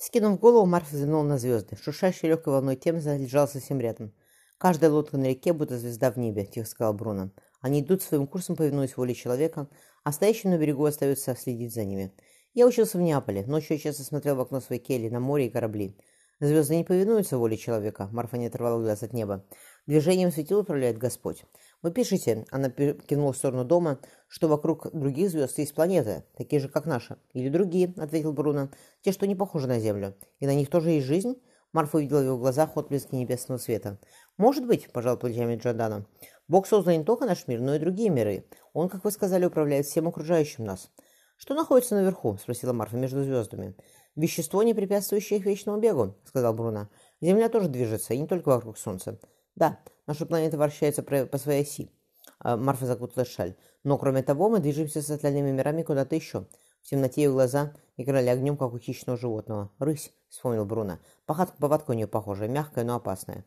Скинув голову, Марф взглянул на звезды. Шуршащей легкой волной тем лежал совсем рядом. «Каждая лодка на реке, будто звезда в небе», — тихо сказал Бруно. «Они идут своим курсом, повинуясь воле человека, а стоящим на берегу остается следить за ними. Я учился в Неаполе. Ночью я часто смотрел в окно своей кельи на море и корабли. Звезды не повинуются воле человека», — Марфа не оторвала глаз от неба. «Движением светил управляет Господь. Вы пишете, она кинула в сторону дома, что вокруг других звезд есть планеты, такие же, как наша. Или другие, ответил Бруно, те, что не похожи на Землю. И на них тоже есть жизнь? Марфа увидела в его глазах отблески небесного света. «Может быть», – пожал плечами Джордана. «Бог создал не только наш мир, но и другие миры. Он, как вы сказали, управляет всем окружающим нас». «Что находится наверху?» – спросила Марфа между звездами. «Вещество, не препятствующее их вечному бегу», – сказал Бруно. «Земля тоже движется, и не только вокруг Солнца». «Да, наша планета вращается по своей оси». А Марфа закутала шаль. «Но, кроме того, мы движемся с остальными мирами куда-то еще. В темноте ее глаза играли огнем, как у хищного животного. «Рысь», — вспомнил Бруно. «Повадка у нее похожая, мягкая, но опасная».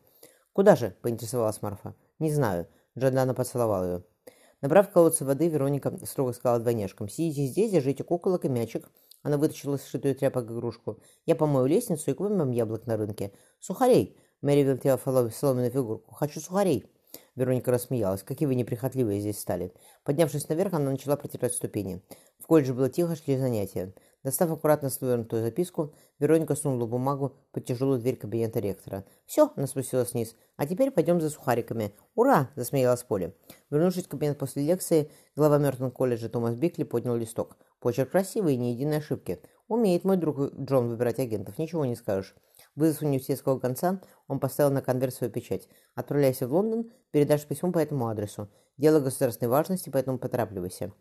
«Куда же?» — поинтересовалась Марфа. «Не знаю». Джордана поцеловал ее. Набрав в колодце воды, Вероника строго сказала двойняшкам. «Сидите здесь, держите куколок и мячик». Она вытащила сшитую тряпок игрушку. «Я помою лестницу и купим вам яблок на рынке». «Сухарей!» Мэри вертела соломенную фигурку. «Хочу сухарей!» Вероника рассмеялась. «Какие вы неприхотливые здесь стали!» Поднявшись наверх, она начала протирать ступени. В колледже было тихо, шли занятия. Достав аккуратно свернутую записку, Вероника сунула бумагу под тяжелую дверь кабинета ректора. «Все!» – она спустилась вниз. «А теперь пойдем за сухариками!» «Ура!» – засмеялась Поля. Вернувшись в кабинет после лекции, глава Мертон колледжа Томас Бикли поднял листок. «Почерк красивый ни единой ошибки. Умеет мой друг Джон выбирать агентов, ничего не скажешь». Вызов университетского конца, он поставил на конверт свою печать. «Отправляйся в Лондон, передашь письмо по этому адресу. Дело государственной важности, поэтому поторапливайся».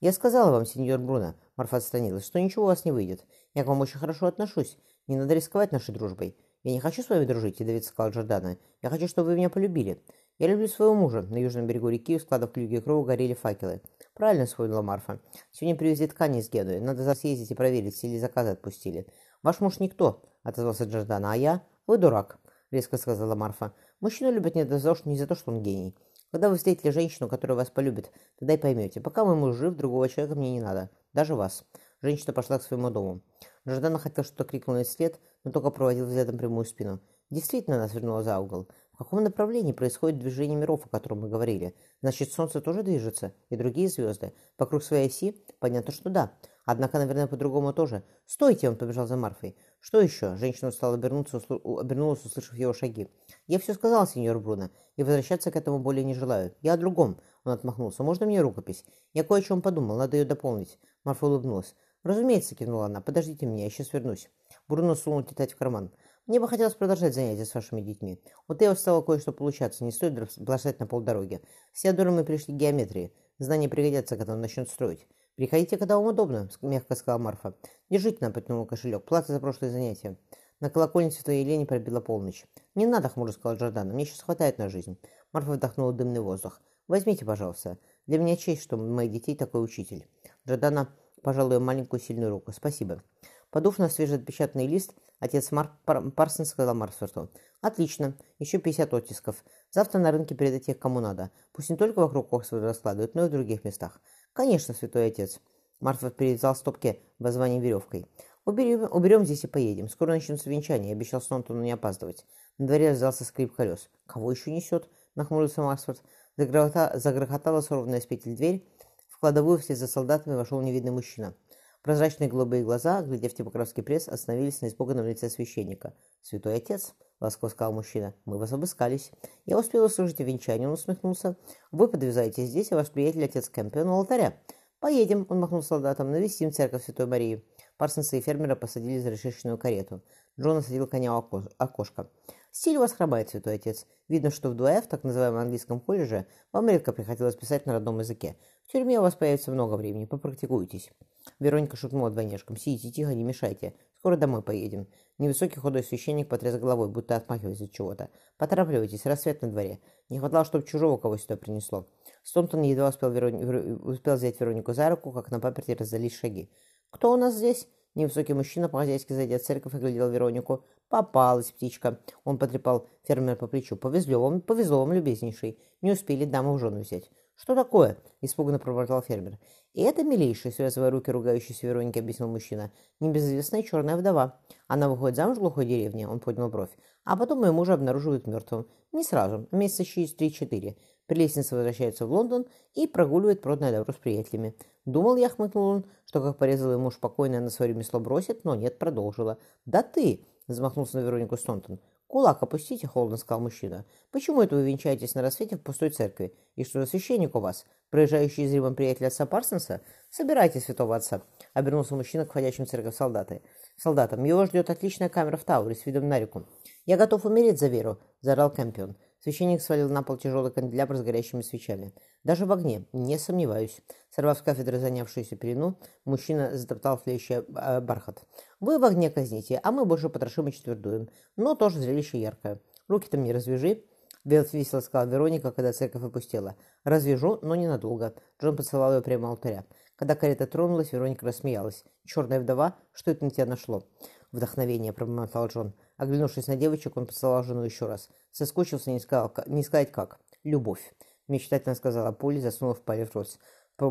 «Я сказала вам, сеньор Бруно», — Марфа отстранилась, — «что ничего у вас не выйдет. Я к вам очень хорошо отношусь. Не надо рисковать нашей дружбой. Я не хочу с вами дружить», — ядовито сказал Джордана. «Я хочу, чтобы вы меня полюбили. Я люблю своего мужа. На южном берегу реки у складов клюги Кроу горели факелы. Правильно вспомнила Марфа. Сегодня привезли ткани из Генуи. Надо съездить и проверить, все ли заказы отпустили. Ваш муж никто, отозвался Джордана, а я? Вы дурак, резко сказала Марфа. Мужчину любят не за, не за то, что он гений. Когда вы встретите женщину, которая вас полюбит, тогда и поймете. Пока мой муж жив, другого человека мне не надо. Даже вас. Женщина пошла к своему дому. Джордана хотел что-то крикнуть ей вслед, но только проводил взглядом прямую спину. Действительно, она свернула за угол. В каком направлении происходит движение миров, о котором мы говорили? Значит, Солнце тоже движется, и другие звезды. Вокруг своей оси? Понятно, что да. Однако, наверное, по-другому тоже. «Стойте!» – он побежал за Марфой. «Что еще?» – женщина стала обернуться, обернулась, услышав его шаги. «Я все сказал, сеньор Бруно, и возвращаться к этому более не желаю. Я о другом». Он отмахнулся. «Можно мне рукопись? Я кое о чем подумал, надо ее дополнить». Марфа улыбнулась. «Разумеется», – кивнула она. «Подождите меня, я сейчас вернусь». Бруно сунул тетрадь в карман. «Мне бы хотелось продолжать занятия с вашими детьми. У Тео стало кое-что получаться, не стоит бросать на полдороги. С Теодором мы пришли к геометрии. Знания пригодятся, когда он начнет строить. «Приходите, когда вам удобно», — мягко сказала Марфа. «Держите протянул кошелек. Плата за прошлое занятие». На колокольне Святой Елене пробила полночь. «Не надо», — хмуро сказал Джордана. «Мне сейчас хватает на жизнь». Марфа вдохнула дымный воздух. «Возьмите, пожалуйста. Для меня честь, что у моих детей такой учитель». Джордана пожал ее маленькую сильную руку. «Спасибо». Подув на свежеотпечатанный лист, отец Марк Пар Парсон сказал Марсфорту. «Отлично. Еще 50 оттисков. Завтра на рынке передать их кому надо. Пусть не только вокруг Оксфорда раскладывают, но и в других местах. «Конечно, святой отец». Марфа перевязал стопки воззванием веревкой. Уберем, уберем здесь и поедем. Скоро начнется венчание. Обещал Снонтону не опаздывать. На дворе раздался скрип колес. Кого еще несет? Нахмурился Максфорд. Загрохотала, загрохотала сорванная с петель дверь. В кладовую вслед за солдатами вошел невидный мужчина. Прозрачные голубые глаза, глядя в типографский пресс, остановились на испуганном лице священника. «Святой отец!» — ласково сказал мужчина. «Мы вас обыскались. Я успел услышать о венчании», — он усмехнулся. «Вы подвязаетесь здесь, а ваш приятель отец Кэмпион у алтаря. Поедем», — он махнул солдатам, — «навестим церковь Святой Марии». Парсонса и фермера посадили за решечную карету. Джон осадил коня у окошка. «Стиль у вас хромает, святой отец. Видно, что в 2F, так называемом английском колледже, вам редко приходилось писать на родном языке. В тюрьме у вас появится много времени, попрактикуйтесь». Вероника шутнула двойняшкам. «Сидите тихо, не мешайте. Скоро домой поедем». Невысокий худой священник потряс головой, будто отмахиваясь от чего-то. «Поторапливайтесь, рассвет на дворе. Не хватало, чтобы чужого кого сюда принесло». Стонтон едва успел, Верони... успел взять Веронику за руку, как на паперте раздались шаги. «Кто у нас здесь?» Невысокий мужчина, по-хозяйски зайдя в церковь, оглядел Веронику. «Попалась птичка!» Он потрепал фермера по плечу. «Повезло вам, повезло вам, любезнейший. Не успели даму в жену взять». «Что такое?» – испуганно пробормотал фермер. «И это милейшая, связывая руки ругающейся Веронике, объяснил мужчина. Небезызвестная черная вдова. Она выходит замуж в глухой деревне», – он поднял бровь. «А потом ее мужа обнаруживают мертвым. Не сразу, месяца через три-четыре. Прелестница возвращается в Лондон и прогуливает продное добро с приятелями. Думал я, хмыкнул он, что как порезал ему муж покойно на свое ремесло бросит, но нет, продолжила. «Да ты!» – замахнулся на Веронику Стонтон. «Кулак опустите», — холодно сказал мужчина. «Почему это вы венчаетесь на рассвете в пустой церкви? И что за священник у вас? Проезжающий из Рима приятель отца Парсонса? Собирайте святого отца», — обернулся мужчина к входящим в церковь солдаты. «Солдатам, его ждет отличная камера в Тауре с видом на реку. Я готов умереть за веру», — заорал Кэмпион. Священник свалил на пол тяжелый канделябр с горящими свечами. «Даже в огне, не сомневаюсь». Сорвав с кафедры занявшуюся пелену, мужчина затоптал флещий э, бархат. «Вы в огне казните, а мы больше потрошим и четвердуем. Но тоже зрелище яркое. Руки-то мне развяжи». Весело сказала Вероника, когда церковь опустела. «Развяжу, но ненадолго». Джон поцеловал ее прямо алтаря. Когда карета тронулась, Вероника рассмеялась. «Черная вдова? Что это на тебя нашло?» «Вдохновение», — пробормотал Джон. Оглянувшись на девочек, он поцеловал жену еще раз. Соскучился, не, сказал, не сказать как. «Любовь», — мечтательно сказала Полли, засунув палец в рот.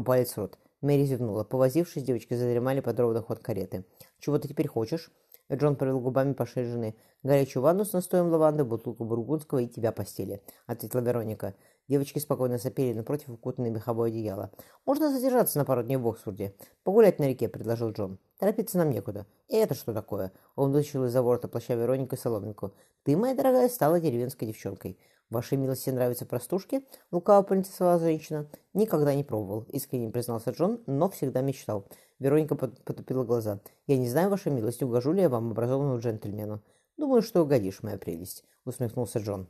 Палец в рот. Мэри зевнула. Повозившись, девочки задремали под ровный ход кареты. «Чего ты теперь хочешь?» Джон провел губами по шее жены. «Горячую ванну с настоем лаванды, бутылку бургундского и тебя постели», — ответила Вероника. Девочки спокойно сопели напротив укутанное меховое одеяло. «Можно задержаться на пару дней в Оксфорде. Погулять на реке», — предложил Джон. «Торопиться нам некуда». «И это что такое?» Он вытащил из-за ворота плаща Веронику соломинку. «Ты, моя дорогая, стала деревенской девчонкой». «Вашей милости нравятся простушки?» — лукаво поинтересовала женщина. «Никогда не пробовал», — искренне признался Джон, но всегда мечтал. Вероника потупила глаза. «Я не знаю, ваша милость, угожу ли я вам, образованному джентльмену?» «Думаю, что угодишь, моя прелесть», — усмехнулся Джон.